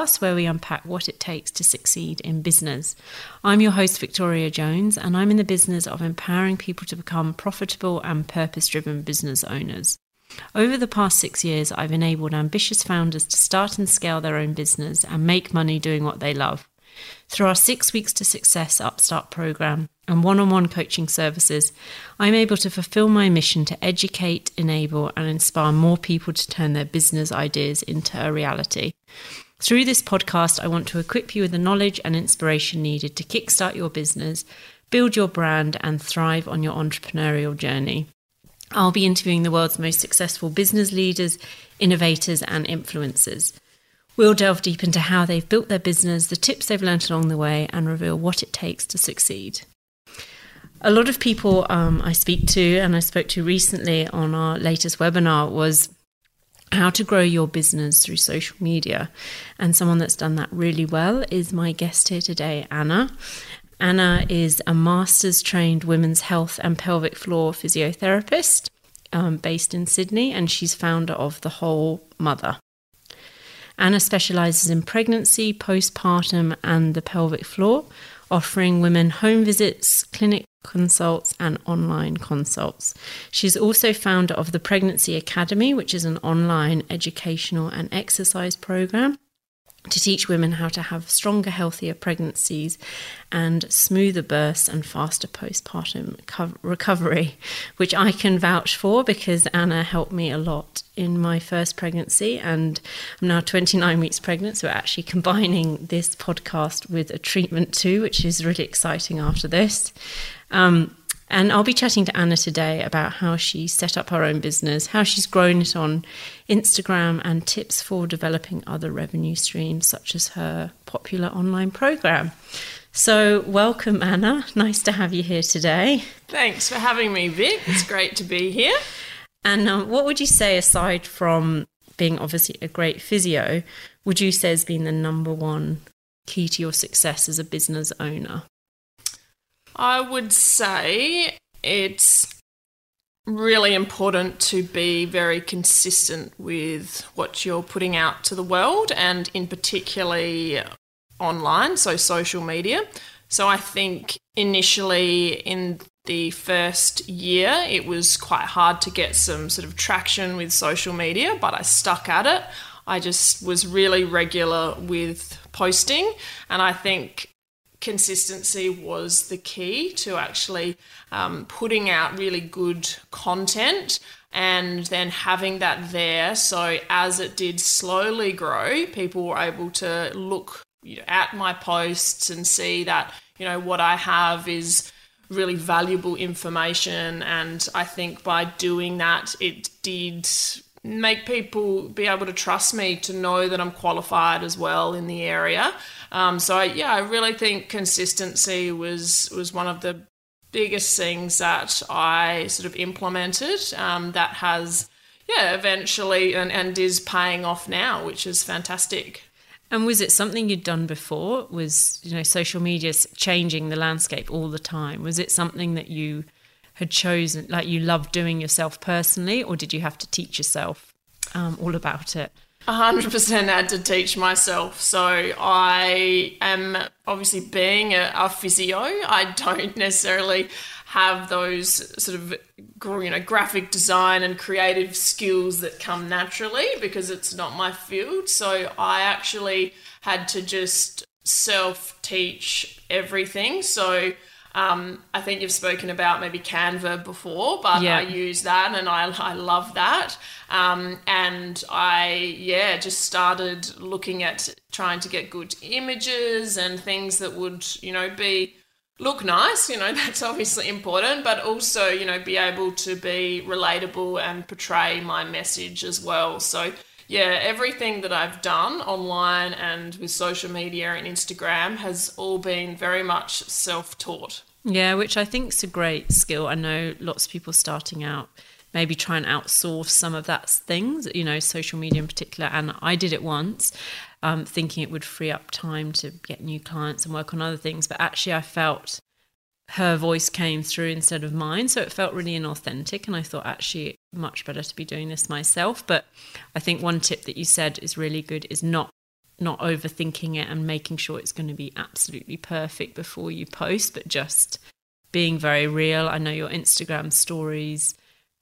where we unpack what it takes to succeed in business. I'm your host, Victoria Jones, and I'm in the business of empowering people to become profitable and purpose driven business owners. Over the past six years, I've enabled ambitious founders to start and scale their own business and make money doing what they love. Through our Six Weeks to Success Upstart program and one on one coaching services, I'm able to fulfill my mission to educate, enable, and inspire more people to turn their business ideas into a reality. Through this podcast, I want to equip you with the knowledge and inspiration needed to kickstart your business, build your brand, and thrive on your entrepreneurial journey. I'll be interviewing the world's most successful business leaders, innovators, and influencers. We'll delve deep into how they've built their business, the tips they've learned along the way, and reveal what it takes to succeed. A lot of people um, I speak to and I spoke to recently on our latest webinar was how to grow your business through social media. And someone that's done that really well is my guest here today, Anna. Anna is a master's trained women's health and pelvic floor physiotherapist um, based in Sydney, and she's founder of The Whole Mother. Anna specializes in pregnancy, postpartum, and the pelvic floor, offering women home visits, clinic consults, and online consults. She's also founder of the Pregnancy Academy, which is an online educational and exercise program to teach women how to have stronger, healthier pregnancies and smoother births and faster postpartum recovery, which I can vouch for because Anna helped me a lot in my first pregnancy. And I'm now 29 weeks pregnant, so we're actually combining this podcast with a treatment too, which is really exciting after this. Um, and I'll be chatting to Anna today about how she set up her own business, how she's grown it on Instagram, and tips for developing other revenue streams, such as her popular online program. So, welcome, Anna. Nice to have you here today. Thanks for having me, Vic. It's great to be here. And um, what would you say, aside from being obviously a great physio, would you say has been the number one key to your success as a business owner? I would say it's really important to be very consistent with what you're putting out to the world and in particularly online, so social media. So I think initially in the first year it was quite hard to get some sort of traction with social media, but I stuck at it. I just was really regular with posting and I think consistency was the key to actually um, putting out really good content and then having that there. So as it did slowly grow, people were able to look you know, at my posts and see that you know what I have is really valuable information. And I think by doing that, it did make people be able to trust me to know that I'm qualified as well in the area. Um, so I, yeah, I really think consistency was was one of the biggest things that I sort of implemented um, that has yeah eventually and, and is paying off now, which is fantastic. And was it something you'd done before? Was you know social media changing the landscape all the time? Was it something that you had chosen, like you loved doing yourself personally, or did you have to teach yourself um, all about it? 100% had to teach myself. So I am obviously being a, a, physio, I don't necessarily have those sort of you know graphic design and creative skills that come naturally because it's not my field. So I actually had to just self teach everything. So um, I think you've spoken about maybe Canva before, but yeah. I use that and I, I love that. Um, and I, yeah, just started looking at trying to get good images and things that would, you know, be look nice, you know, that's obviously important, but also, you know, be able to be relatable and portray my message as well. So, yeah, everything that I've done online and with social media and Instagram has all been very much self taught. Yeah, which I think is a great skill. I know lots of people starting out maybe try and outsource some of that things, you know, social media in particular. And I did it once, um, thinking it would free up time to get new clients and work on other things. But actually, I felt her voice came through instead of mine. So it felt really inauthentic. And I thought, actually, much better to be doing this myself. But I think one tip that you said is really good is not not overthinking it and making sure it's going to be absolutely perfect before you post, but just being very real. I know your Instagram stories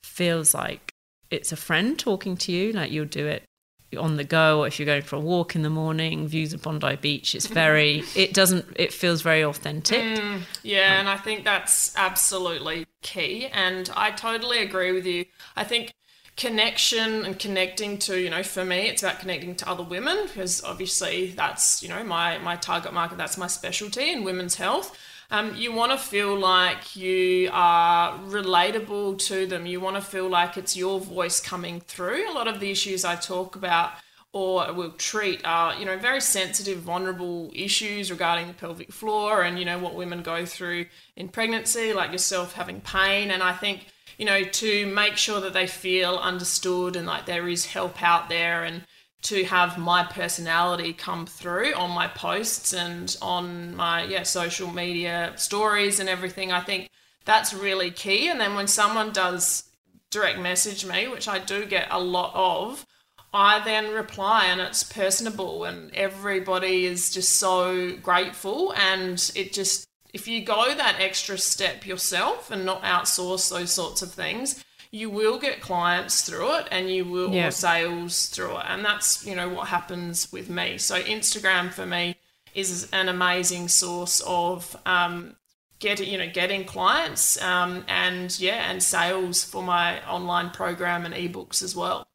feels like it's a friend talking to you, like you'll do it on the go or if you're going for a walk in the morning views of bondi beach it's very it doesn't it feels very authentic. Mm, yeah and i think that's absolutely key and i totally agree with you. I think connection and connecting to you know for me it's about connecting to other women because obviously that's you know my my target market that's my specialty in women's health um, you want to feel like you are relatable to them. You want to feel like it's your voice coming through. A lot of the issues i talk about or will treat are you know very sensitive vulnerable issues regarding the pelvic floor and you know what women go through in pregnancy like yourself having pain. And i think you know, to make sure that they feel understood and like there is help out there and to have my personality come through on my posts and on my yeah social media stories and everything. I think that's really key. And then when someone does direct message me which i do get a lot of i then reply and it's personable and everybody is just so grateful. And it just if you go that extra step yourself and not outsource those sorts of things, you will get clients through it and you will yeah. sales through it. And that's, you know, what happens with me. So Instagram for me is an amazing source of um, getting, you know, getting clients um, and yeah, and sales for my online program and ebooks as well.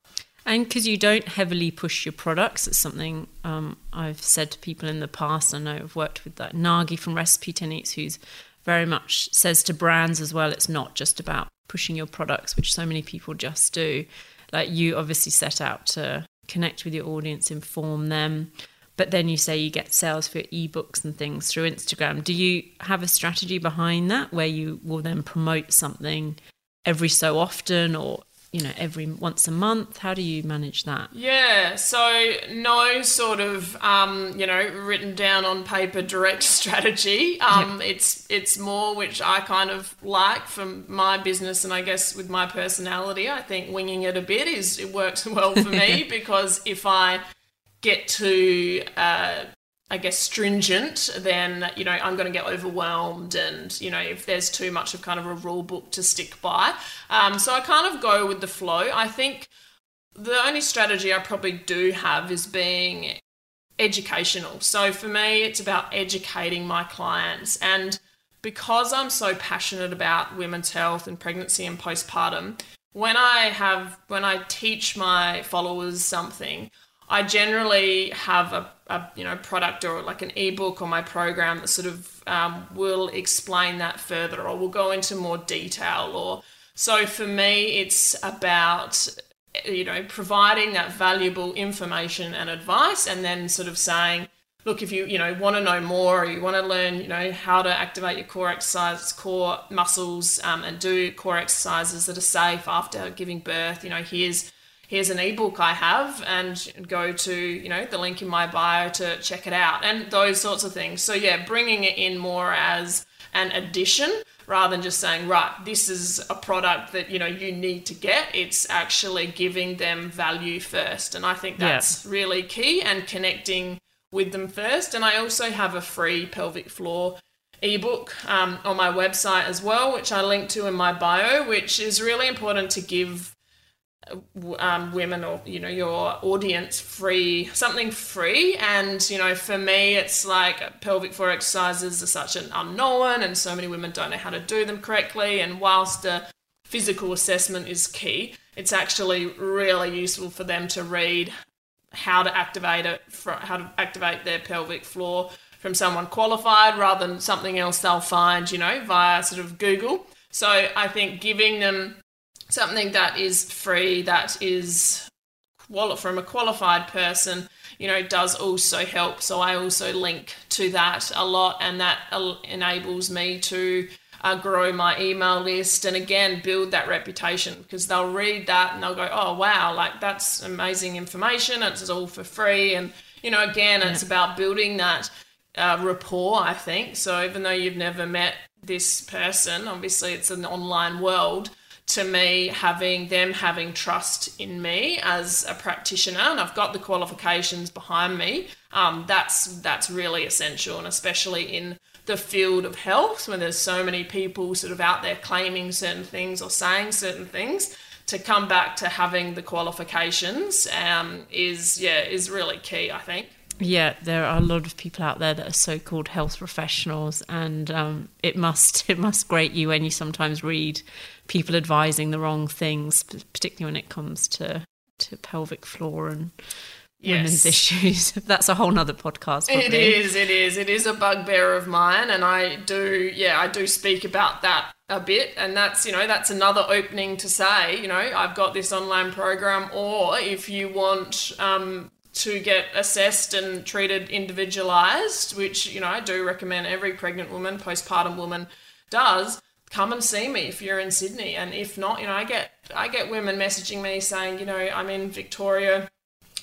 And because you don't heavily push your products, it's something um, I've said to people in the past. I know I've worked with that Nagi from RecipeTin Eats, who's very much says to brands as well, it's not just about pushing your products, which so many people just do. Like you obviously set out to connect with your audience, inform them, but then you say you get sales for ebooks and things through Instagram. Do you have a strategy behind that where you will then promote something every so often or you know every once a month? How do you manage that? Yeah so no sort of um, you know written down on paper direct strategy. Um, yep. it's it's more which i kind of like from my business and i guess with my personality. I think winging it a bit is it works well for me because if i get to uh, I guess stringent, then you know I'm going to get overwhelmed, and you know if there's too much of kind of a rule book to stick by, um, so I kind of go with the flow. I think the only strategy I probably do have is being educational. So for me, it's about educating my clients, and because I'm so passionate about women's health and pregnancy and postpartum, when I have when I teach my followers something, I generally have a, a, you know product or like an ebook or my program that sort of um, will explain that further or will go into more detail or so for me it's about you know providing that valuable information and advice and then sort of saying look if you you know want to know more or you want to learn you know how to activate your core exercises core muscles um, and do core exercises that are safe after giving birth you know here's here's an ebook I have and go to, you know, the link in my bio to check it out and those sorts of things. So yeah, bringing it in more as an addition rather than just saying, right, this is a product that, you know, you need to get. It's actually giving them value first. And I think that's yeah. really key and connecting with them first. And I also have a free pelvic floor ebook um, on my website as well, which I link to in my bio, which is really important to give um, women or you know your audience free something free. And you know for me it's like pelvic floor exercises are such an unknown and so many women don't know how to do them correctly. And whilst a physical assessment is key it's actually really useful for them to read how to activate it how to activate their pelvic floor from someone qualified rather than something else they'll find you know via sort of google. So i think giving them something that is free, that is from a qualified person, you know, does also help. So I also link to that a lot, and that enables me to uh, grow my email list and again build that reputation because they'll read that and they'll go, oh wow, like that's amazing information. It's all for free, and you know, again, yeah. it's about building that uh, rapport. I think so. Even though you've never met this person, obviously it's an online world to me having them having trust in me as a practitioner and I've got the qualifications behind me um, that's that's really essential and especially in the field of health when there's so many people sort of out there claiming certain things or saying certain things to come back to having the qualifications um, is yeah is really key I think. Yeah, there are a lot of people out there that are so-called health professionals, and um, it must it must grate you when you sometimes read people advising the wrong things, particularly when it comes to to pelvic floor and yes. women's issues. That's a whole nother podcast. Probably. It is. It is. It is a bugbear of mine, and I do. Yeah, I do speak about that a bit, and that's you know that's another opening to say you know I've got this online program, or if you want um, to get assessed and treated individualized, which you know I do recommend every pregnant woman, postpartum woman does. Come and see me if you're in Sydney, and if not, you know I get I get women messaging me saying, you know, I'm in Victoria.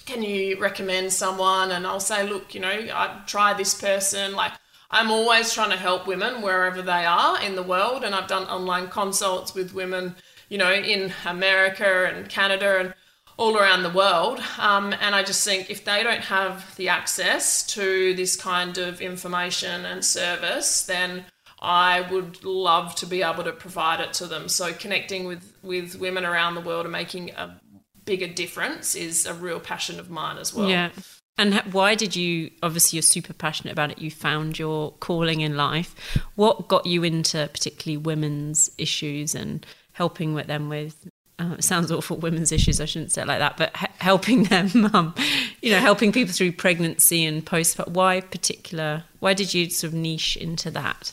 Can you recommend someone? And I'll say, look, you know, I try this person. Like I'm always trying to help women wherever they are in the world, and I've done online consults with women, you know, in America and Canada and all around the world. Um, and I just think if they don't have the access to this kind of information and service, then I would love to be able to provide it to them. So connecting with, with women around the world and making a bigger difference is a real passion of mine as well. Yeah. And why did you, obviously, you're super passionate about it, you found your calling in life. What got you into particularly women's issues and helping with them with uh, it sounds awful women's issues i shouldn't say it like that but helping them um, you know helping people through pregnancy and post why particular why did you sort of niche into that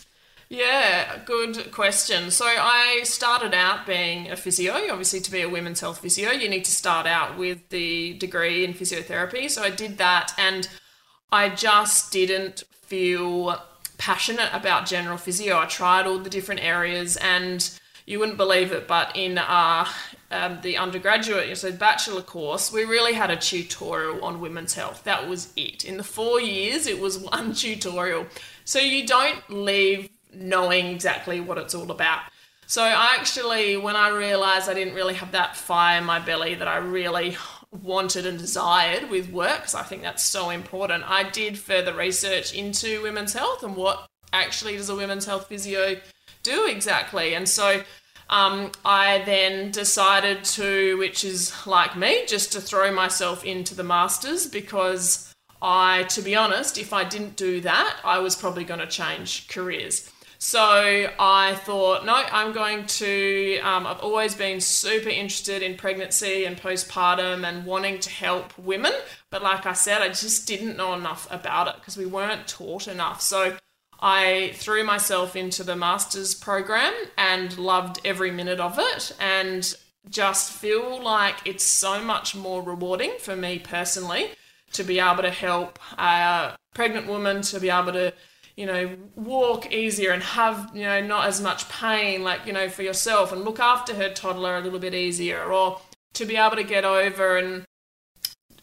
yeah, good question. So I started out being a physio. Obviously, to be a women's health physio, you need to start out with the degree in physiotherapy. So I did that, and I just didn't feel passionate about general physio. I tried all the different areas, and you wouldn't believe it, but in uh, um, the undergraduate, so bachelor course, we really had a tutorial on women's health. That was it. In the four years, it was one tutorial. So you don't leave knowing exactly what it's all about. So I actually, when I realized I didn't really have that fire in my belly that I really wanted and desired with work, because I think that's so important, I did further research into women's health and what actually does a women's health physio do exactly. And so um, I then decided to, which is like me, just to throw myself into the masters because I, to be honest, if I didn't do that, I was probably going to change careers. So I thought, no, I'm going to. Um, I've always been super interested in pregnancy and postpartum and wanting to help women. But like I said, I just didn't know enough about it because we weren't taught enough. So I threw myself into the master's program and loved every minute of it and just feel like it's so much more rewarding for me personally to be able to help a pregnant woman to be able to you know walk easier and have you know not as much pain like you know for yourself and look after her toddler a little bit easier or to be able to get over and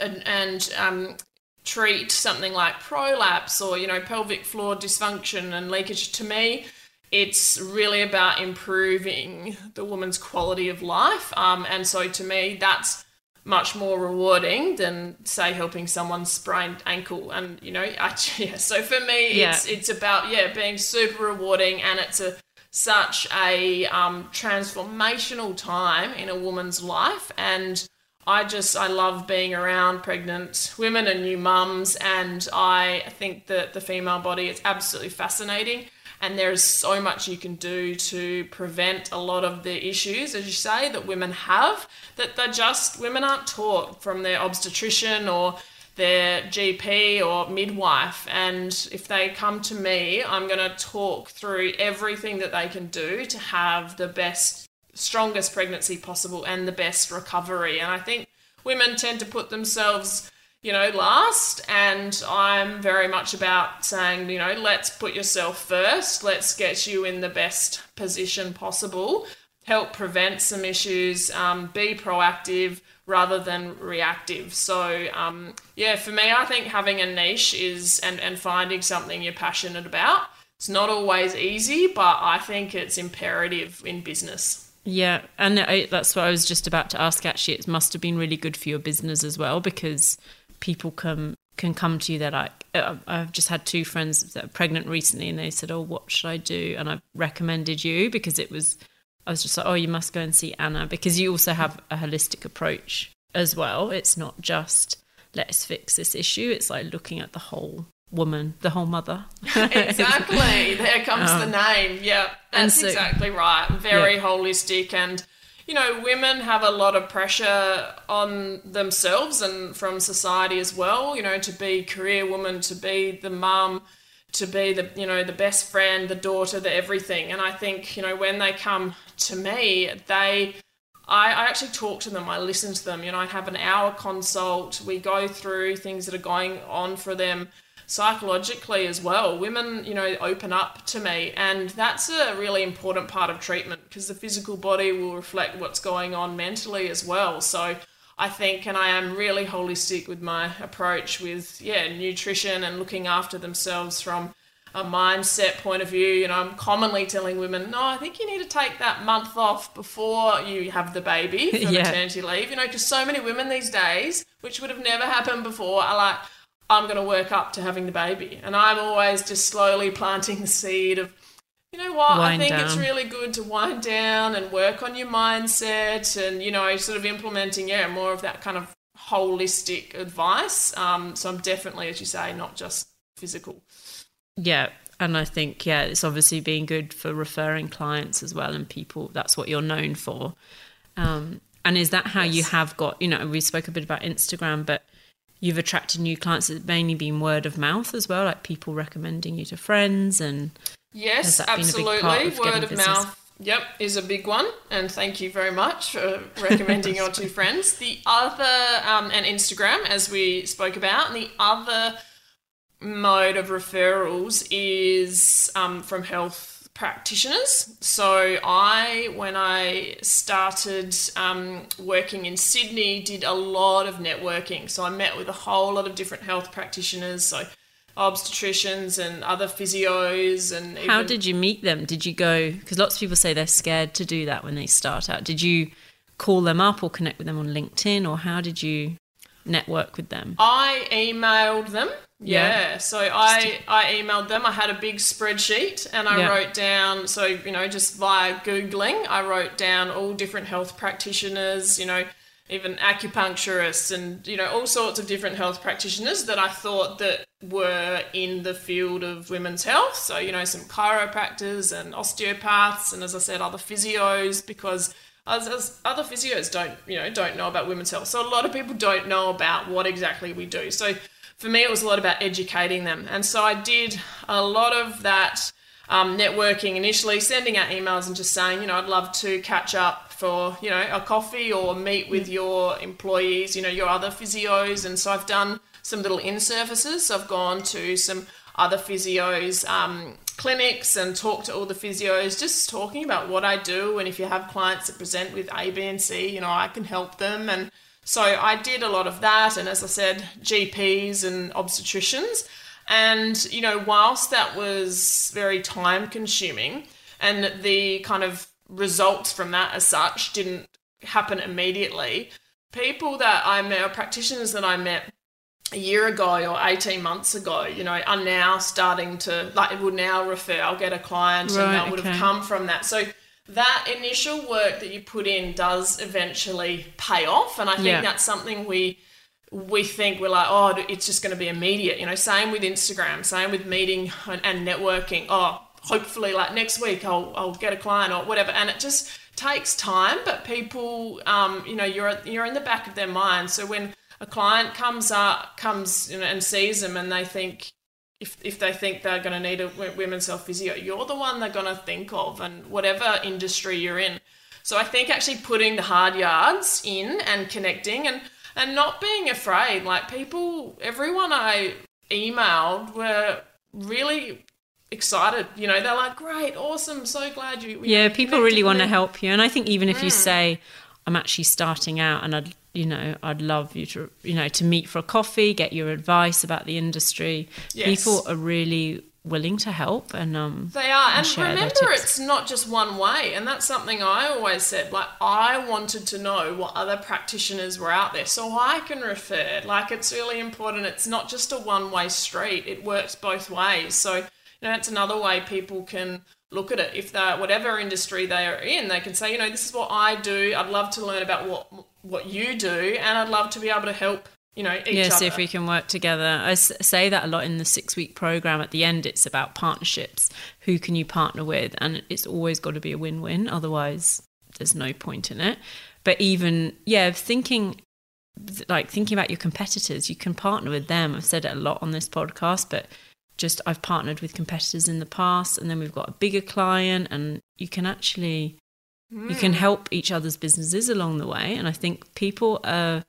and, and um, treat something like prolapse or you know pelvic floor dysfunction and leakage. To me it's really about improving the woman's quality of life. Um, and so to me that's much more rewarding than say helping someone sprained ankle. And you know actually, yeah so for me yeah. it's it's about yeah being super rewarding. And it's a such a um, transformational time in a woman's life. And I just I love being around pregnant women and new mums, and I think that the female body is absolutely fascinating. And there is so much you can do to prevent a lot of the issues, as you say, that women have. That they're just women aren't taught from their obstetrician or their GP or midwife. And if they come to me, I'm going to talk through everything that they can do to have the best strongest pregnancy possible and the best recovery. And I think women tend to put themselves, you know, last. And I'm very much about saying, you know, let's put yourself first. Let's get you in the best position possible. Help prevent some issues. Um, be proactive rather than reactive. So um, yeah, for me, I think having a niche is and and finding something you're passionate about. It's not always easy, but I think it's imperative in business. Yeah, and I, that's what I was just about to ask. Actually, it must have been really good for your business as well because people can can come to you. They're like, uh, I've just had two friends that are pregnant recently, and they said, "Oh, what should I do?" And I've recommended you because it was. I was just like, "Oh, you must go and see Anna," because you also have a holistic approach as well. It's not just let's fix this issue. It's like looking at the whole woman, the whole mother. exactly. There comes um, the name. Yeah, that's so, exactly right. Very yeah. holistic and you know, women have a lot of pressure on themselves and from society as well, you know, to be career woman, to be the mum, to be the, you know, the best friend, the daughter, the everything. And I think, you know, when they come to me, they I, I actually talk to them, I listen to them, you know, I have an hour consult, we go through things that are going on for them psychologically as well. Women, you know, open up to me, and that's a really important part of treatment because the physical body will reflect what's going on mentally as well. So I think, and I am really holistic with my approach with, yeah, nutrition and looking after themselves from a mindset point of view. You know, I'm commonly telling women, no, I think you need to take that month off before you have the baby for yeah. maternity leave. You know, because so many women these days, which would have never happened before, are like, I'm going to work up to having the baby. And I'm always just slowly planting the seed of, you know what, wind I think down. it's really good to wind down and work on your mindset and, you know, sort of implementing, yeah, more of that kind of holistic advice. Um, so I'm definitely, as you say, not just physical. Yeah. And I think, yeah, it's obviously been good for referring clients as well and people. That's what you're known for. Um, and is that how yes. you have got, you know, we spoke a bit about Instagram, but you've attracted new clients. It's mainly been word of mouth as well, like people recommending you to friends and yes, absolutely, of word of business? mouth. Yep, is a big one, and thank you very much for recommending your two friends. The other, um, and Instagram, as we spoke about, and the other mode of referrals is um, from health practitioners. So I, when I started um, working in Sydney, did a lot of networking. So I met with a whole lot of different health practitioners. So obstetricians and other physios and how did you meet them did you go because lots of people say they're scared to do that when they start out did you call them up or connect with them on linkedin or how did you network with them i emailed them yeah. yeah. So I, I emailed them. I had a big spreadsheet and I yeah. wrote down, so, you know, just via Googling, I wrote down all different health practitioners, you know, even acupuncturists and, you know, all sorts of different health practitioners that I thought that were in the field of women's health. So, you know, some chiropractors and osteopaths and, as I said, other physios because as, as, other physios don't you know don't know about women's health so a lot of people don't know about what exactly we do so for me, it was a lot about educating them. And so I did a lot of that um, networking initially, sending out emails and just saying, you know, I'd love to catch up for, you know, a coffee or meet with your employees, you know, your other physios. And so I've done some little in services. So I've gone to some other physios um, clinics and talk to all the physios, just talking about what I do. And if you have clients that present with A, B, and C, you know, I can help them. And so I did a lot of that, and as I said, GPs and obstetricians. And, you know, whilst that was very time consuming and the kind of results from that as such didn't happen immediately, people that I met, or practitioners that I met a year ago or 18 months ago, you know, are now starting to, like, it would now refer, I'll get a client right, and that would okay. have come from that. So, that initial work that you put in does eventually pay off and i think yeah. that's something we we think we're like oh it's just going to be immediate you know same with instagram same with meeting and, and networking oh hopefully like next week I'll, I'll get a client or whatever and it just takes time but people um, you know you're you're in the back of their mind so when a client comes up comes you know, and sees them and they think if, if they think they're going to need a women's health physio, you're the one they're going to think of, and whatever industry you're in. So I think actually putting the hard yards in and connecting and and not being afraid. Like people, everyone I emailed were really excited. You know, they're like, "Great, awesome, so glad you." Yeah, people really want to help you, and I think even if mm. you say, "I'm actually starting out and I'd you know i'd love you to you know to meet for a coffee get your advice about the industry yes. people are really willing to help and um They are, and, their remember, it's not just one way, and that's something I always said. Like, I wanted to know what other practitioners were out there, so I can refer. Like, it's really important. It's not just a one-way street; it works both ways. So, you know, that's another way people can look at it. If they're whatever industry they are in, they can say, you know, this is what I do. I'd love to learn about what what you do, and I'd love to be able to help. You know, each yeah, other. see if we can work together. I say that a lot in the six week program. At the end, it's about partnerships. Who can you partner with? And it's always got to be a win win. Otherwise, there's no point in it. But even, yeah, thinking like thinking about your competitors, you can partner with them. I've said it a lot on this podcast, but just I've partnered with competitors in the past, and then we've got a bigger client, and you can actually you can help each other's businesses along the way. And I think people are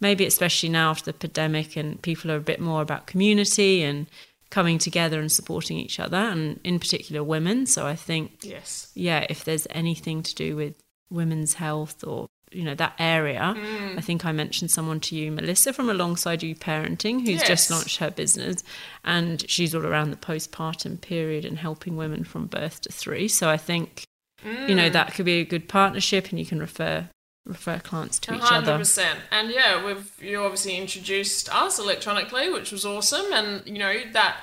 maybe especially now after the pandemic and people are a bit more about community and coming together and supporting each other and in particular women so i think yes. yeah if there's anything to do with women's health or you know that area Mm. i think i mentioned someone to you melissa from alongside you parenting who's just launched her business and she's all around the postpartum period and helping women from birth to three so i think you Mm. know that could be a good partnership and you can refer refer clients to each hundred other percent. And yeah, we've you obviously introduced us electronically, which was awesome. And you know that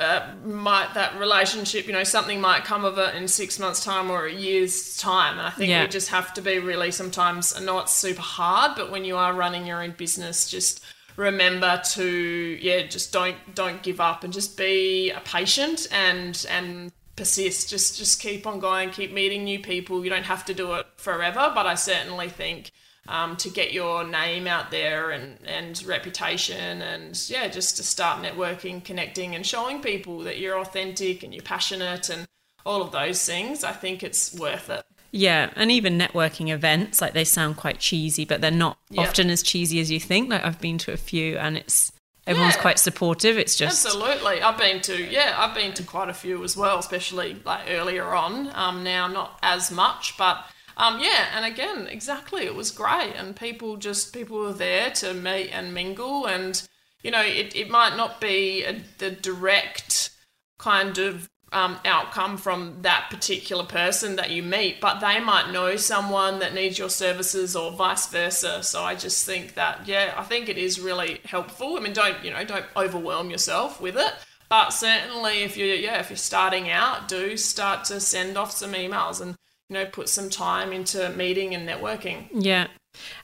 uh, might that relationship, you know, something might come of it in six months' time or a year's time. And I think Yeah. we just have to be really sometimes. not super hard, but when you are running your own business, just remember to yeah, just don't don't give up and just be a patient and and persist. Just just keep on going, keep meeting new people. You don't have to do it forever, but I certainly think um, to get your name out there and and reputation and yeah, just to start networking, connecting, and showing people that you're authentic and you're passionate and all of those things. I think it's worth it. Yeah, and even networking events, like they sound quite cheesy, but they're not Yep. often as cheesy as you think. Like I've been to a few and it's everyone's Yeah. quite supportive. It's just Absolutely, I've been to yeah, I've been to quite a few as well, especially like earlier on. Um, now not as much, but um, yeah, and again, exactly, it was great, and people just people were there to meet and mingle, and you know, it, it might not be a, the direct kind of um, outcome from that particular person that you meet, but they might know someone that needs your services or vice versa. So I just think that, yeah, I think it is really helpful. I mean, don't, you know, don't overwhelm yourself with it. But certainly if you're, yeah, if you're starting out, do start to send off some emails and, you know, put some time into meeting and networking. yeah.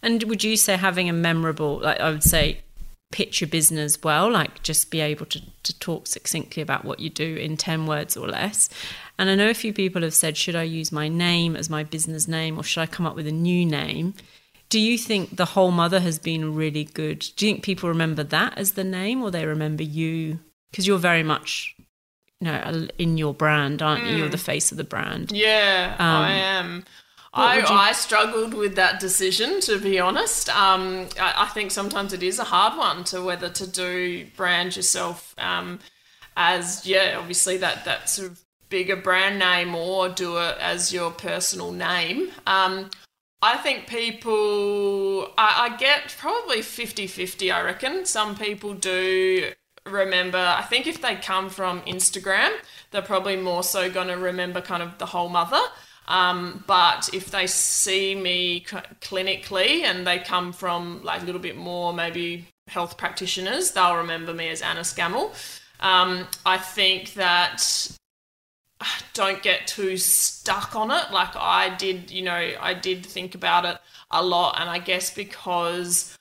And would you say having a memorable, like I would say, pitch your business well, like just be able to, to talk succinctly about what you do in 10 words or less. And I know a few people have said, should I use my name as my business name or should I come up with a new name? Do you think the whole mother has been really good? Do you think people remember that as the name or they remember you? Because you're very much, you know, in your brand, aren't you? You're hmm. the face of the brand. Yeah, I um, am. I, you- I struggled with that decision, to be honest. Um, I, I think sometimes it is a hard one to whether to do brand yourself um, as, yeah, obviously that, that sort of bigger brand name or do it as your personal name. Um, I think people, I, I get probably 50 50, I reckon. Some people do remember, I think if they come from Instagram, they're probably more so going to remember kind of the whole mother. Um, but if they see me clinically and they come from like a little bit more maybe health practitioners, they'll remember me as Anna Scammell. Um, I think that don't get too stuck on it. Like I did, you know, I did think about it a lot, and I guess because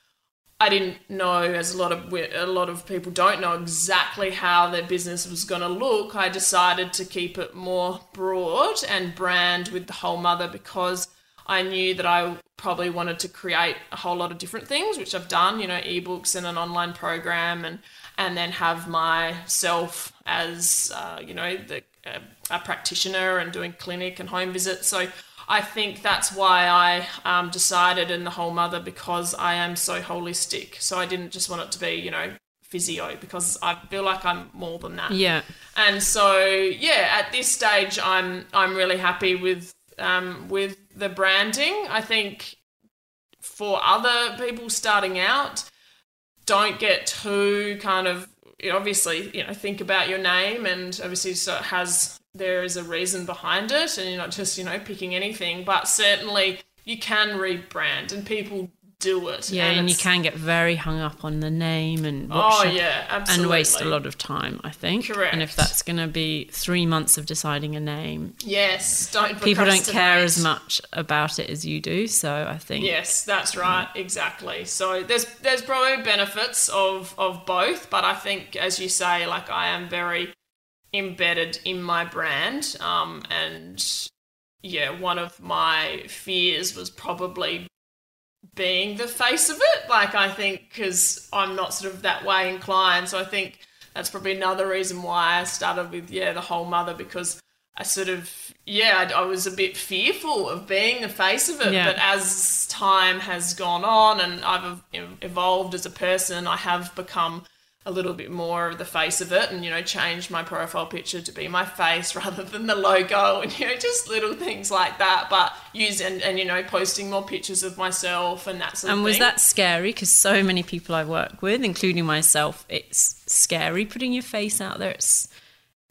I didn't know, as a lot of a lot of people don't know exactly how their business was going to look, I decided to keep it more broad and brand with the whole mother because I knew that I probably wanted to create a whole lot of different things, which I've done, you know, ebooks and an online program, and and then have myself as uh, you know the uh, a practitioner and doing clinic and home visits. So I think that's why I um, decided in the whole mother because I am so holistic. So I didn't just want it to be you know physio because I feel like I'm more than that. Yeah. And so yeah, at this stage, I'm I'm really happy with um, with the branding. I think for other people starting out, don't get too kind of obviously, you know, think about your name and obviously so it has there is a reason behind it and you're not just, you know, picking anything, but certainly you can rebrand and people do it. Yeah, and, you can get very hung up on the name and Oh should- yeah, absolutely. and waste a lot of time, I think. correct. And if that's going to be three months of deciding a name, Yes, don't people don't care as much about it as you do. So I think Yes, that's right, exactly. So there's there's probably benefits of of both, but I think as you say, like I am very embedded in my brand, um, and yeah, one of my fears was probably being the face of it. Like I think because I'm not sort of that way inclined, so I think that's probably another reason why I started with yeah the whole mother because I sort of yeah I, I was a bit fearful of being the face of it, Yeah. but as time has gone on and I've evolved as a person, I have become a little bit more of the face of it and you know changed my profile picture to be my face rather than the logo and you know just little things like that but use and, and you know posting more pictures of myself and that sort And of was thing that scary? Because so many people I work with, including myself, it's scary putting your face out there. It's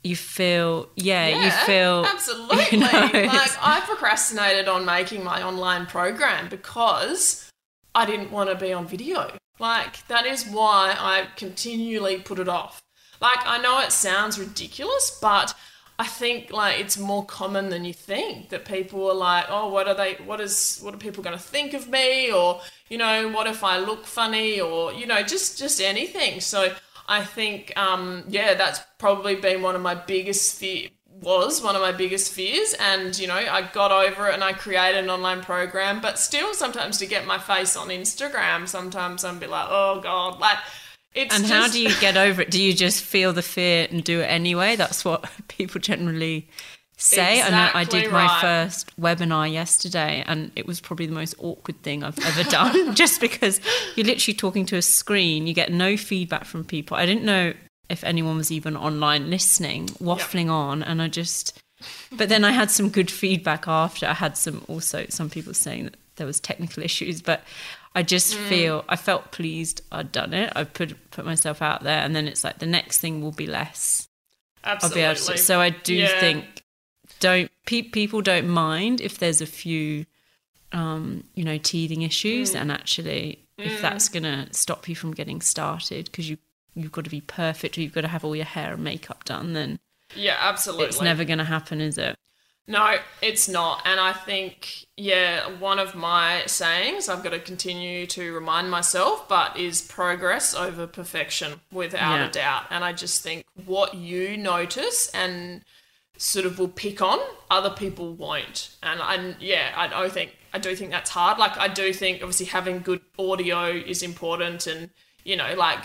you feel, yeah, you feel absolutely you know, like I procrastinated on making my online program because I didn't want to be on video. Like that is why I continually put it off. Like I know it sounds ridiculous, but I think like it's more common than you think that people are like, oh, what are they? What is? What are people going to think of me? Or you know, what if I look funny? Or you know, just just anything. So I think, um, yeah, that's probably been one of my biggest fear was one of my biggest fears and you know i got over it and i created an online program but still sometimes to get my face on instagram sometimes i'm be like oh god like it's And how do you get over it? Do you just feel the fear and do it anyway? That's what people generally say. I know I Exactly did my first webinar yesterday and it was probably the most awkward thing I've ever done just because you're literally talking to a screen, you get no feedback from people. I didn't know if anyone was even online listening, waffling on and I just but then I had some good feedback after. I had some also some people saying that there was technical issues, but I just Mm. feel I felt pleased I'd done it. I put put myself out there, and then it's like the next thing will be less. I'll absolutely be able to. So I do Yeah. think don't pe- people don't mind if there's a few, um, you know, teething issues, Mm. and actually if that's gonna stop you from getting started because you you've got to be perfect or you've got to have all your hair and makeup done, then yeah absolutely it's never gonna happen, is it? No, it's not. And I think, yeah, one of my sayings I've got to continue to remind myself, but is progress over perfection, without Yeah. a doubt. And I just think what you notice and sort of will pick on, other people won't. And I, yeah, I do think I do think that's hard. Like I do think obviously having good audio is important, and you know, like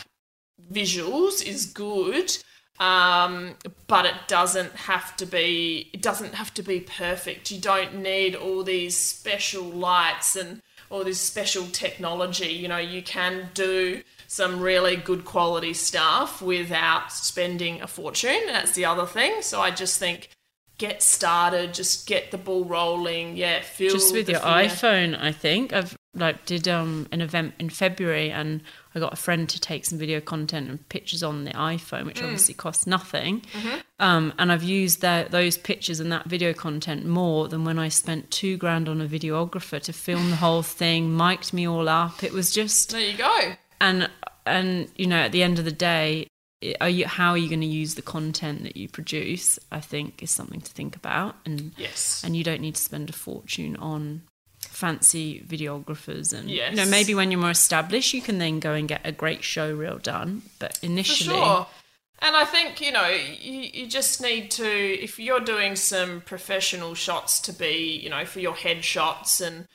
visuals is good um, but it doesn't have to be it doesn't have to be perfect. You don't need all these special lights and all this special technology. You know you can do some really good quality stuff without spending a fortune. That's the other thing. So i just think get started just get the ball rolling yeah feel just with the your fear. iPhone, I think I've like did um an event in February and I got a friend to take some video content and pictures on the iPhone, Mm. which obviously costs nothing. Mm-hmm. Um, and I've used that those pictures and that video content more than when I spent two grand on a videographer to film the whole thing, mic'd me all up. It was just there you go and and you know at the end of the day are you how are you going to use the content that you produce i think is something to think about. And yes. and you don't need to spend a fortune on fancy videographers and you know maybe when you're more established you can then go and get a great show reel done. But For initially sure. And I think, you know, you, you just need to, if you're doing some professional shots to be, you know, for your headshots and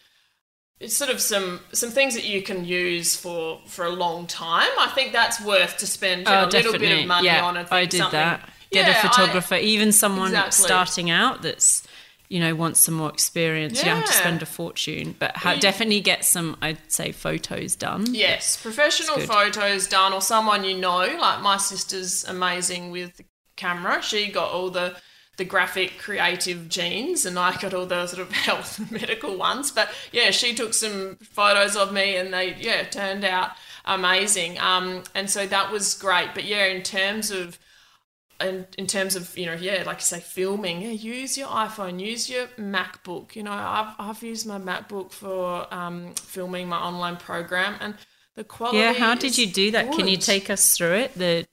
it's sort of some some things that you can use for for a long time. I think that's worth to spend know, a little bit of money Oh, yeah, on. I, I did something- that. Get Yeah, a I- photographer, even someone Exactly. starting out that's you know wants some more experience. You don't have to spend a fortune, but ha- You- definitely get some, I'd say, photos done. Yes, professional good. photos done or someone you know. Like my sister's amazing with the camera. She got all the the graphic creative genes and I got all the sort of health and medical ones. But yeah, she took some photos of me and they yeah, turned out amazing. Um, and so that was great. But yeah, in terms of in, in terms of you know yeah like I say filming yeah use your iphone use your macbook you know i've, I've used my macbook for um, filming my online program and the quality Yeah, how did you do that? Can you take us through it? The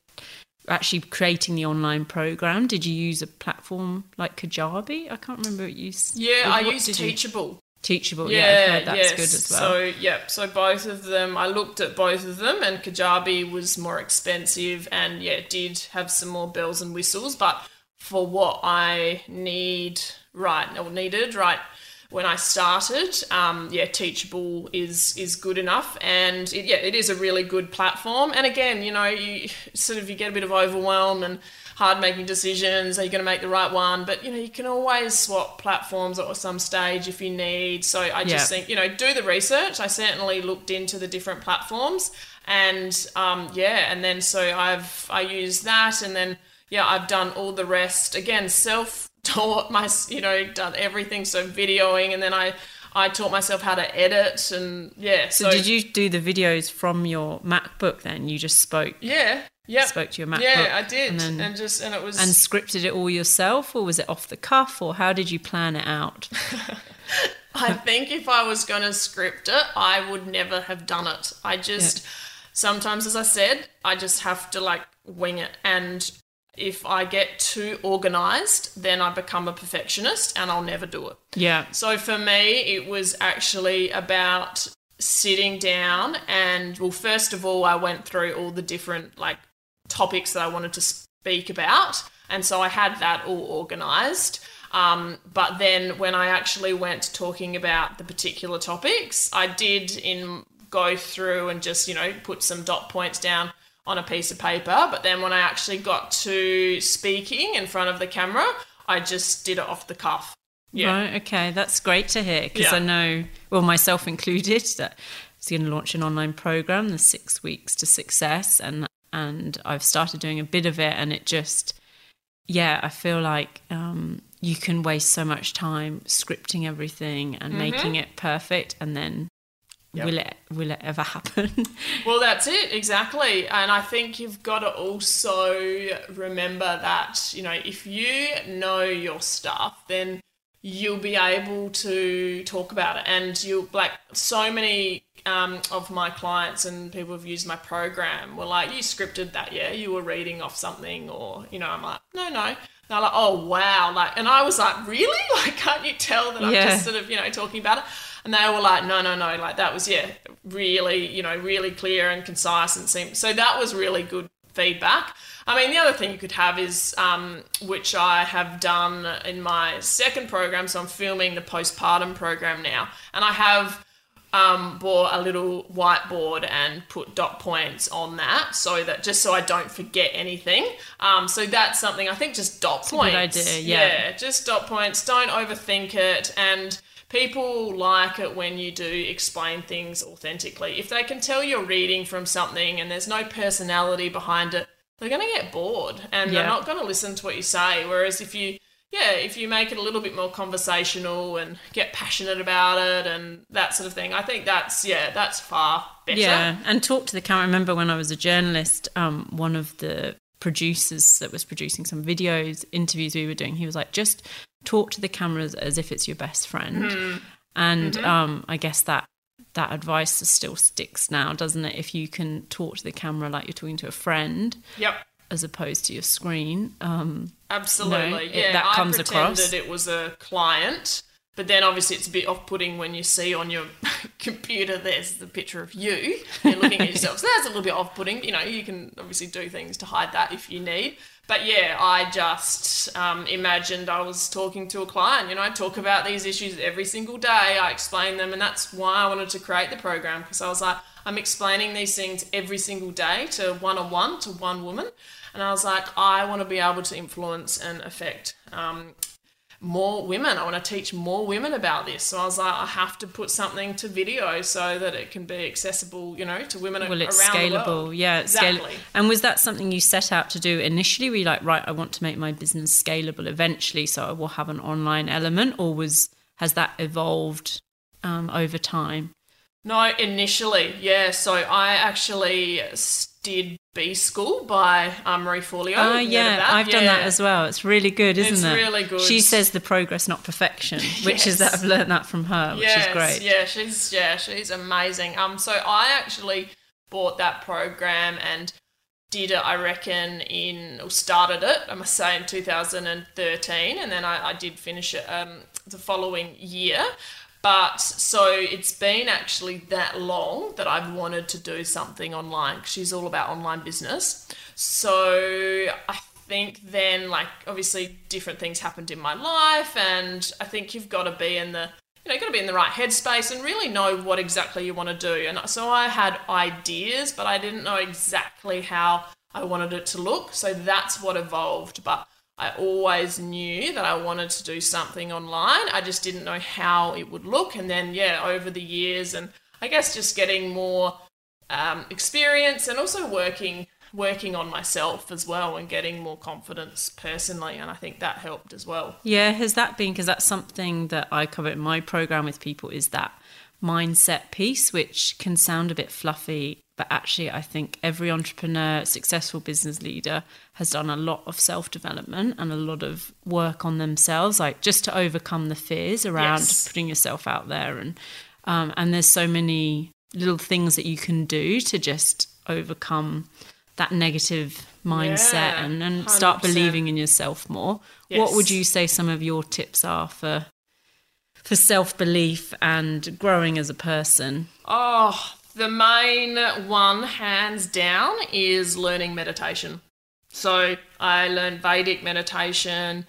actually creating the online program. Did you use a platform like Kajabi? I can't remember what you. s- yeah or i used use did you- teachable Teachable. Yeah, heard that's yes. good as well. So yeah, so both of them, I looked at both of them, and Kajabi was more expensive, and yeah, did have some more bells and whistles, but for what I need, right, or needed, right, when I started, um, yeah, Teachable is is good enough, and it, yeah, it is a really good platform. And again, you know, you sort of you get a bit of overwhelm and hard making decisions. Are you going to make the right one? But you know, you can always swap platforms at some stage if you need. So I just Yeah. think you know, do the research. I certainly looked into the different platforms, and um, yeah, and then so I've I use that, and then yeah, I've done all the rest again, self taught my you know done everything. So videoing, and then I. I taught myself how to edit and yeah. so, did you do the videos from your MacBook then? You just spoke Yeah. Yeah. spoke to your MacBook. Yeah, I did, And and, just and it was and scripted it all yourself, or was it off the cuff, or how did you plan it out? I think if I was going to script it, I would never have done it. I just sometimes, as I said, I just have to like wing it. And if I get too organized, then I become a perfectionist and I'll never do it. Yeah. So for me, it was actually about sitting down and, well, first of all, I went through all the different like topics that I wanted to speak about. And so I had that all organized. Um, but then when I actually went talking about the particular topics, I did in go through and just, you know, put some dot points down on a piece of paper. But then when I actually got to speaking in front of the camera, I just did it off the cuff. Yeah. Right. Okay. That's great to hear because Yeah. I know, well, myself included, that I was going to launch an online program, the Six Weeks to Success, and and I've started doing a bit of it, and it just, yeah, I feel like um, you can waste so much time scripting everything and making it perfect, and then Mm-hmm. Yep. will it will it ever happen? Well, that's it, exactly. And I think you've got to also remember that, you know, if you know your stuff, then you'll be able to talk about it. And you'll, like, so many um, of my clients and people who've used my program were like, you scripted that, yeah? You were reading off something, or, you know, I'm like, no, no. They're like, oh, wow. Like, and I was like, really? Like, can't you tell that I'm Yeah. just sort of, you know, talking about it? And they were like, no, no, no, like that was, yeah, really, you know, really clear and concise and seemed, so that was really good feedback. I mean, the other thing you could have is, um, which I have done in my second program, so I'm filming the postpartum program now, and I have um, bought a little whiteboard and put dot points on that so that just so I don't forget anything. Um, so that's something I think just dot good points. idea, yeah. just dot points. Don't overthink it. And people like it when you do explain things authentically. If they can tell you're reading from something and there's no personality behind it, they're going to get bored and Yeah. they're not going to listen to what you say. Whereas if you yeah, if you make it a little bit more conversational and get passionate about it and that sort of thing, I think that's yeah, that's far better. Yeah, and talk to the camera. I remember when I was a journalist, um, one of the producers that was producing some videos, interviews we were doing, he was like, just talk to the cameras as if it's your best friend. Mm-hmm. And um, I guess that that advice still sticks now, doesn't it? If you can talk to the camera like you're talking to a friend Yep. as opposed to your screen. Um, Absolutely. No, it- yeah, that comes I pretended across. it was a client, but then obviously it's a bit off-putting when you see on your computer there's the picture of you. You're looking at yourself, so that's a little bit off-putting. You know, you can obviously do things to hide that if you need. But yeah, I just um, imagined I was talking to a client. You know, I talk about these issues every single day. I explain them, and that's why I wanted to create the program because I was like, I'm explaining these things every single day to one-on-one to one woman. And I was like, I want to be able to influence and affect um, more women. I want to teach more women about this. So I was like, I have to put something to video so that it can be accessible, you know, to women well, it's around the scalable. world. Yeah, it's scalable. exactly. And was that something you set out to do initially? Were you like, right, I want to make my business scalable eventually, so I will have an online element, or was has that evolved um, over time? No, initially, yeah. So I actually did B School by um, Marie Forleo. Oh, yeah, I've yeah. done that as well. It's really good, isn't it's it? It's really good. She says the progress, not perfection, which yes. is that I've learned that from her, which yes, is great. Yeah, she's yeah, she's amazing. Um, so I actually bought that program and did it, I reckon, in or started it, I must say, in 2013, and then I, I did finish it um, the following year. But so it's been actually that long that I've wanted to do something online. She's all about online business. So I think then, like, obviously, different things happened in my life, and I think you've got to be in the you know, you've got to be in the right headspace and really know what exactly you want to do. And so I had ideas, but I didn't know exactly how I wanted it to look. So that's what evolved. But I always knew that I wanted to do something online. I just didn't know how it would look. And then, yeah, over the years, and I guess just getting more um, experience and also working working on myself as well and getting more confidence personally and i think that helped as well yeah has that been because that's something that i cover in my program with people is that mindset piece which can sound a bit fluffy but actually, I think every entrepreneur, successful business leader has done a lot of self development and a lot of work on themselves, like just to overcome the fears around yes. putting yourself out there. And, um, and there's so many little things that you can do to just overcome that negative mindset yeah, and, and start believing in yourself more. Yes. What would you say some of your tips are for for self belief and growing as a person? Oh, the main one, hands down, is learning meditation. So I learned Vedic meditation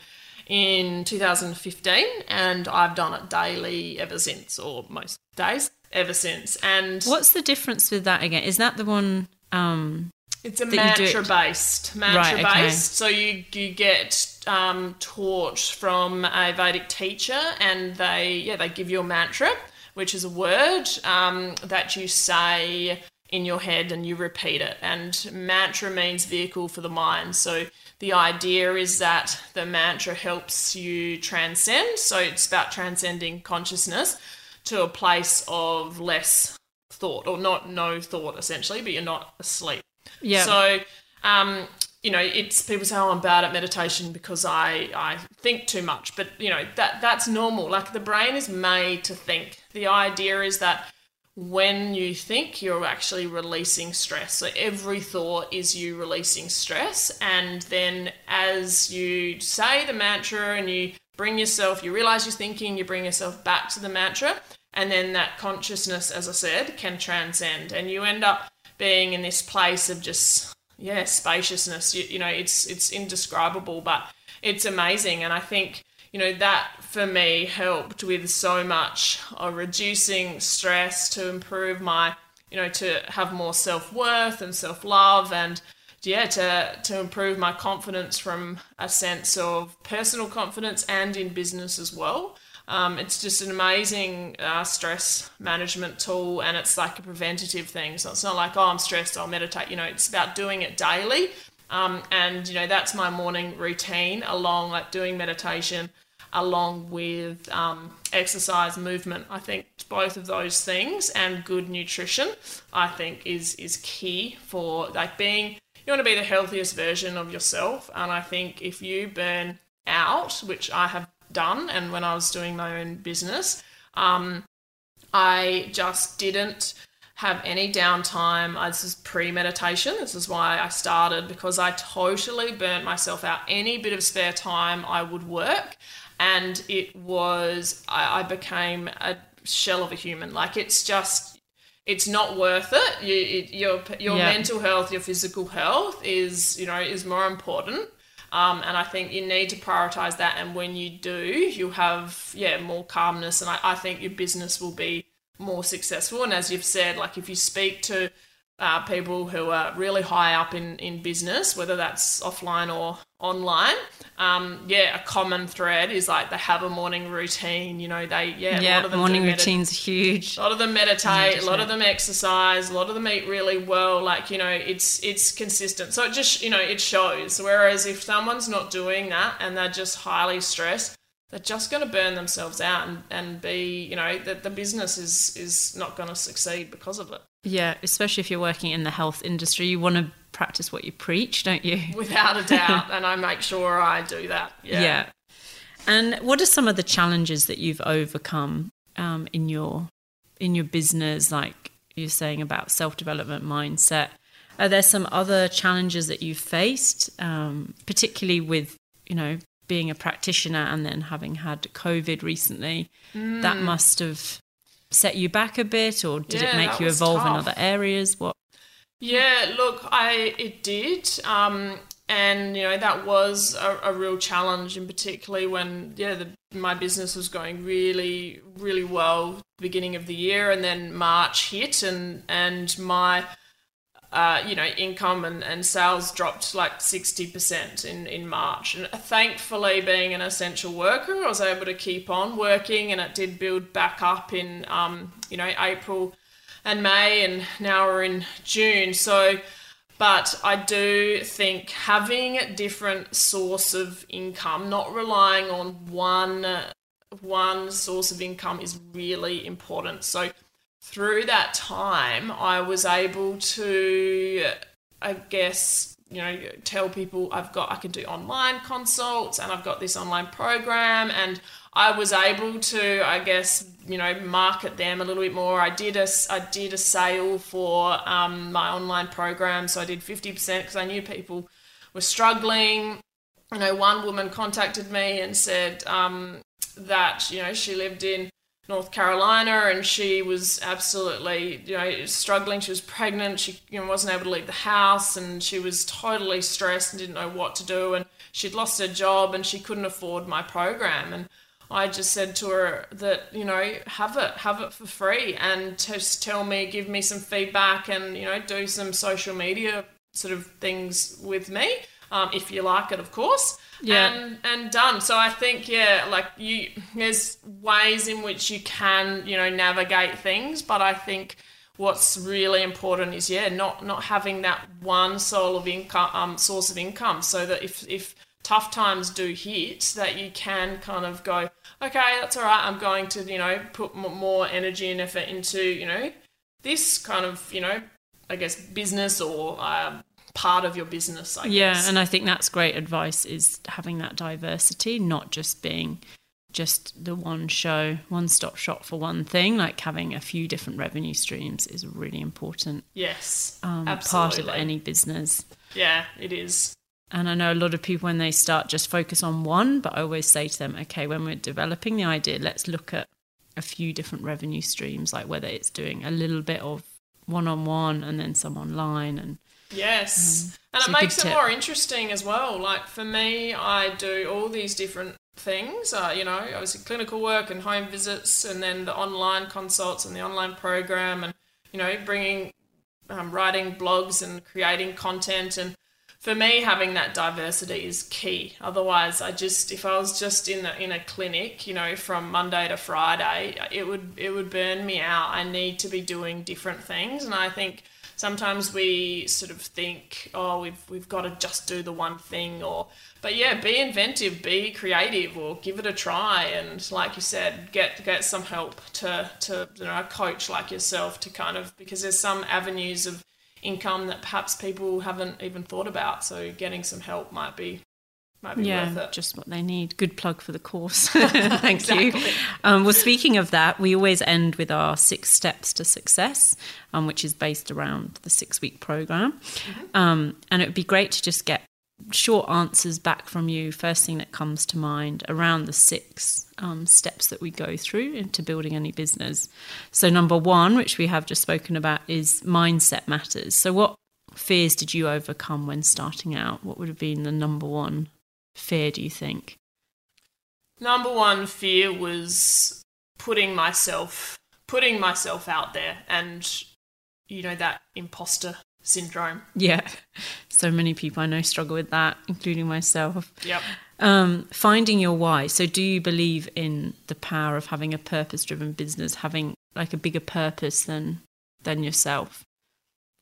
in 2015 and I've done it daily ever since, or most days ever since. And what's the difference with that again? Is that the one? Um, it's a mantra based, mantra right, based. So you you get um, taught from a Vedic teacher, and they yeah they give you a mantra which is a word um, that you say in your head and you repeat it. And mantra means vehicle for the mind. So the idea is that the mantra helps you transcend. So it's about transcending consciousness to a place of less thought or not no thought essentially, but you're not asleep. Yeah. So um, you know, it's people say, "Oh, I'm bad at meditation because I I think too much." But you know that that's normal. Like the brain is made to think. The idea is that when you think, you're actually releasing stress. So every thought is you releasing stress, and then as you say the mantra and you bring yourself, you realize you're thinking, you bring yourself back to the mantra, and then that consciousness, as I said, can transcend, and you end up being in this place of just yeah spaciousness you, you know it's it's indescribable but it's amazing. And i think you know that for me helped with so much of reducing stress to improve my you know to have more self-worth and self-love and yeah to to improve my confidence from a sense of personal confidence and in business as well um, it's just an amazing uh, stress management tool, and it's like a preventative thing. So it's not like, oh, I'm stressed, I'll meditate. You know, it's about doing it daily. Um, and you know, that's my morning routine, along like doing meditation, along with um, exercise, movement. I think both of those things and good nutrition, I think, is is key for like being. You want to be the healthiest version of yourself, and I think if you burn out, which I have done and when I was doing my own business. Um, I just didn't have any downtime. This is pre meditation. This is why I started because I totally burnt myself out. Any bit of spare time I would work, and it was, I, I became a shell of a human. Like it's just, it's not worth it. You, it your your yeah. mental health, your physical health is, you know, is more important. Um, and I think you need to prioritize that. And when you do, you'll have, yeah, more calmness. And I, I think your business will be more successful. And as you've said, like if you speak to uh, people who are really high up in, in business, whether that's offline or online, um, yeah, a common thread is like they have a morning routine. You know, they yeah, yeah, a lot of them morning routine's huge. A lot of them meditate, a lot of them exercise, a lot of them eat really well. Like you know, it's it's consistent. So it just you know it shows. Whereas if someone's not doing that and they're just highly stressed, they're just going to burn themselves out and, and be, you know, that the business is is not going to succeed because of it. Yeah, especially if you're working in the health industry, you want to practice what you preach, don't you? Without a doubt, and I make sure I do that. Yeah. yeah. And what are some of the challenges that you've overcome um, in your in your business? Like you're saying about self development mindset. Are there some other challenges that you've faced, um, particularly with you know being a practitioner and then having had COVID recently? Mm. That must have set you back a bit, or did yeah, it make you evolve tough. in other areas? What? Yeah, look, I it did. Um, and you know that was a, a, real challenge and particularly when yeah the, my business was going really really well beginning of the year and then march hit and and my uh, you know income and, and sales dropped like 60% in, in march and thankfully being an essential worker i was able to keep on working and it did build back up in um, you know april and may and now we're in june so but I do think having a different source of income, not relying on one one source of income is really important. So through that time, I was able to, I guess, you know, tell people I've got, I can do online consults and I've got this online program and I was able to, I guess, you know, market them a little bit more. I did a, I did a sale for um, my online program, so I did 50% because I knew people were struggling. You know, one woman contacted me and said um, that, you know, she lived in North Carolina and she was absolutely, you know, struggling. She was pregnant. She you know, wasn't able to leave the house and she was totally stressed and didn't know what to do. And she'd lost her job and she couldn't afford my program. And I just said to her that, you know, have it, have it for free and just tell me, give me some feedback and, you know, do some social media sort of things with me. Um, if you like it, of course. Yeah. And, and done. So I think, yeah, like you, there's ways in which you can, you know, navigate things, but I think what's really important is, yeah, not, not having that one soul of income, um, source of income so that if, if, tough times do hit that you can kind of go okay that's all right i'm going to you know put more energy and effort into you know this kind of you know i guess business or uh, part of your business I yeah guess. and i think that's great advice is having that diversity not just being just the one show one stop shop for one thing like having a few different revenue streams is really important yes um, part of any business yeah it is and I know a lot of people, when they start, just focus on one. But I always say to them, okay, when we're developing the idea, let's look at a few different revenue streams, like whether it's doing a little bit of one on one and then some online. And yes, um, and it makes it tip. more interesting as well. Like for me, I do all these different things. Uh, you know, obviously clinical work and home visits, and then the online consults and the online program, and you know, bringing um, writing blogs and creating content and for me having that diversity is key otherwise i just if i was just in a, in a clinic you know from monday to friday it would it would burn me out i need to be doing different things and i think sometimes we sort of think oh we've we've got to just do the one thing or but yeah be inventive be creative or give it a try and like you said get get some help to to you know a coach like yourself to kind of because there's some avenues of income that perhaps people haven't even thought about. So getting some help might be might be yeah, worth it. just what they need. Good plug for the course. Thank exactly. you. Um, well, speaking of that, we always end with our six steps to success, um, which is based around the six week program. Mm-hmm. Um, and it would be great to just get short answers back from you, first thing that comes to mind around the six um, steps that we go through into building any business. So, number one, which we have just spoken about, is mindset matters. So, what fears did you overcome when starting out? What would have been the number one fear, do you think? Number one fear was putting myself putting myself out there and you know that imposter syndrome. Yeah. So many people I know struggle with that, including myself. Yep. Um, finding your why. So, do you believe in the power of having a purpose driven business, having like a bigger purpose than than yourself?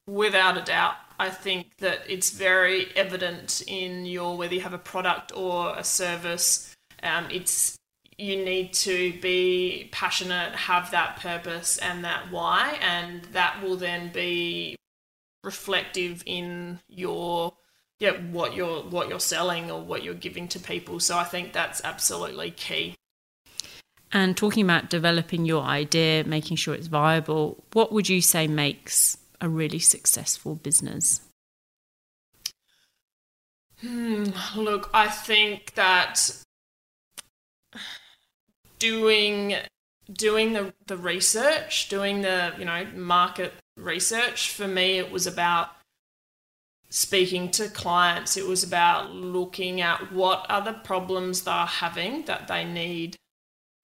Without a doubt. I think that it's very evident in your whether you have a product or a service. Um, it's you need to be passionate, have that purpose and that why, and that will then be reflective in your yeah what you're what you're selling or what you're giving to people. So I think that's absolutely key. And talking about developing your idea, making sure it's viable, what would you say makes a really successful business? Hmm, look, I think that doing doing the, the research, doing the, you know, market research, for me it was about speaking to clients. It was about looking at what are the problems they're having that they need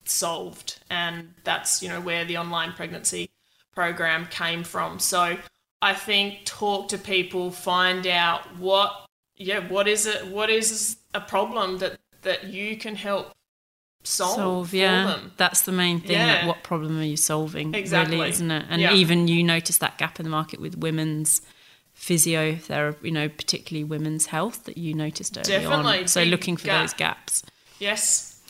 solved. And that's, you know, where the online pregnancy program came from. So I think talk to people, find out what yeah, what is it what is a problem that that you can help solve, solve yeah them. that's the main thing Yeah. like what problem are you solving Exactly. really isn't it and Yeah. even you notice that gap in the market with women's physiotherapy you know particularly women's health that you noticed early Definitely, on so big looking for gap. those gaps Yes.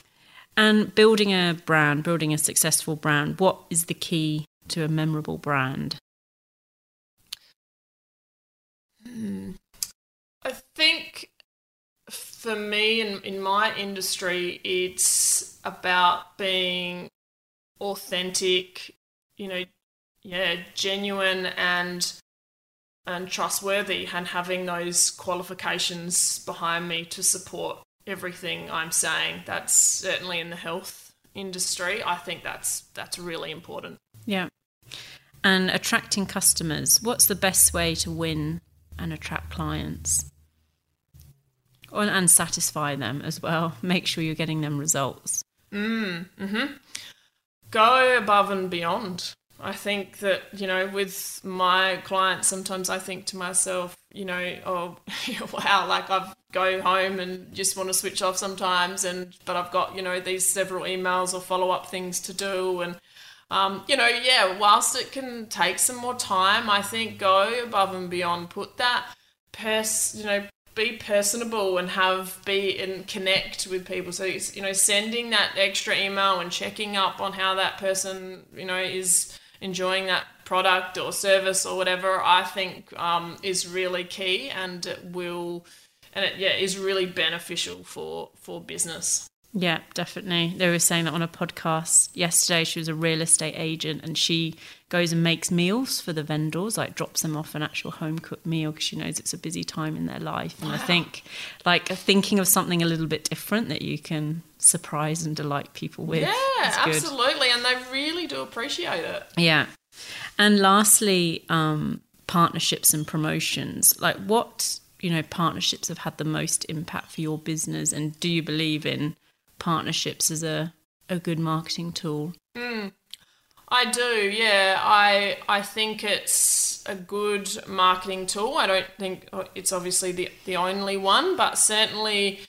and building a brand building a successful brand what is the key to a memorable brand hmm. I think for me in, in my industry, it's about being authentic, you know, yeah, genuine and and trustworthy and having those qualifications behind me to support everything I'm saying. That's certainly in the health industry. I think that's that's really important. yeah and attracting customers what's the best way to win and attract clients and satisfy them as well make sure you're getting them results Mm-hmm. go above and beyond. I think that, you know, with my clients, sometimes I think to myself, you know, oh, wow, like I've go home and just want to switch off sometimes. And, but I've got, you know, these several emails or follow up things to do. And, um, you know, yeah, whilst it can take some more time, I think go above and beyond, put that pers, you know, be personable and have be and connect with people. So you know, sending that extra email and checking up on how that person, you know, is enjoying that product or service or whatever. I think um, is really key and it will, and it yeah is really beneficial for for business. Yeah, definitely. They were saying that on a podcast yesterday. She was a real estate agent and she goes and makes meals for the vendors, like drops them off an actual home cooked meal because she knows it's a busy time in their life. And I think, like, thinking of something a little bit different that you can surprise and delight people with. Yeah, absolutely, and they really do appreciate it. Yeah. And lastly, um, partnerships and promotions. Like, what, you know, partnerships have had the most impact for your business? And do you believe in partnerships as a, a good marketing tool? I do, yeah. I I think it's a good marketing tool. I don't think it's obviously the the only one, but certainly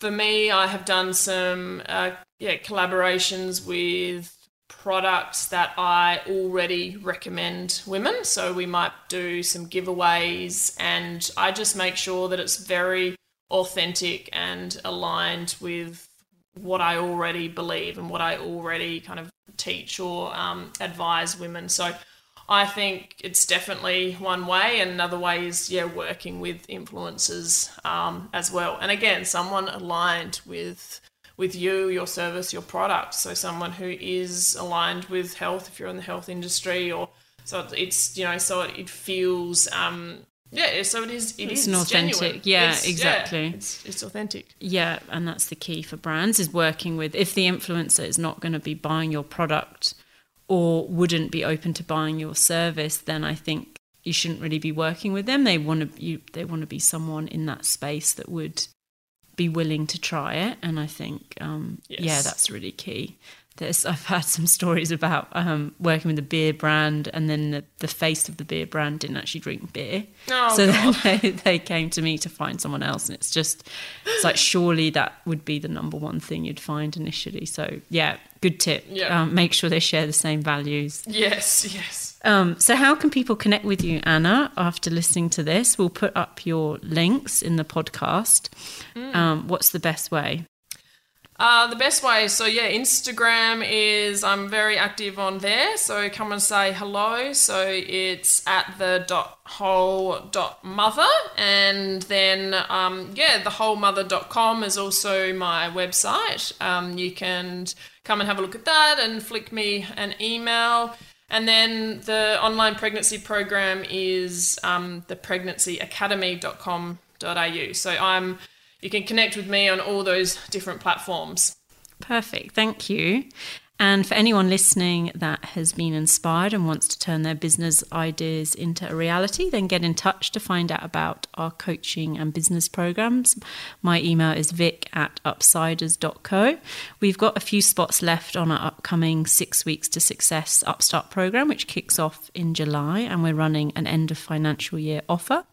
for me, I have done some uh, yeah collaborations with products that I already recommend women. So we might do some giveaways, and I just make sure that it's very authentic and aligned with what I already believe and what I already kind of teach or um, advise women. So I think it's definitely one way, and another way is yeah, working with influencers um, as well. And again, someone aligned with with you, your service, your product. So someone who is aligned with health, if you're in the health industry, or so it's you know, so it, feels. Um, yeah, so it is. It It's is an authentic- genuine. yeah, It's- exactly. it's, it's authentic. Yeah, and that's the key for brands is working with if the influencer is not going to be buying your product or wouldn't be open to buying your service, then I think you shouldn't really be working with them. They want to you they want to be someone in that space that would be willing to try it, and I think um, yeah, that's really key. There's, I've had some stories about um, working with a beer brand, and then the, the face of the beer brand didn't actually drink beer. Oh, so God. then they, they came to me to find someone else, and it's just it's like surely that would be the number one thing you'd find initially. So yeah, good tip. Yeah. Um, make sure they share the same values. Yes, yes. Um, so how can people connect with you, Anna? After listening to this, we'll put up your links in the podcast. Mm. Um, what's the best way? Uh, the best way, so yeah, Instagram is I'm very active on there. So come and say hello. So it's at the dot whole dot mother, and then um, yeah, the whole mother.com is also my website. Um, you can come and have a look at that and flick me an email. And then the online pregnancy program is um, the pregnancyacademy.com.au. So I'm you can connect with me on all those different platforms. Perfect. Thank you. And for anyone listening that has been inspired and wants to turn their business ideas into a reality, then get in touch to find out about our coaching and business programs. My email is vic at upsiders.co. We've got a few spots left on our upcoming Six Weeks to Success Upstart program, which kicks off in July, and we're running an end of financial year offer.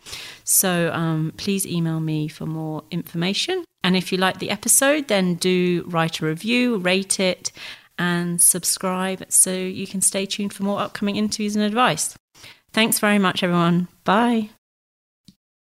So um, please email me for more information. And if you like the episode, then do write a review, rate it, and subscribe so you can stay tuned for more upcoming interviews and advice. Thanks very much, everyone. Bye.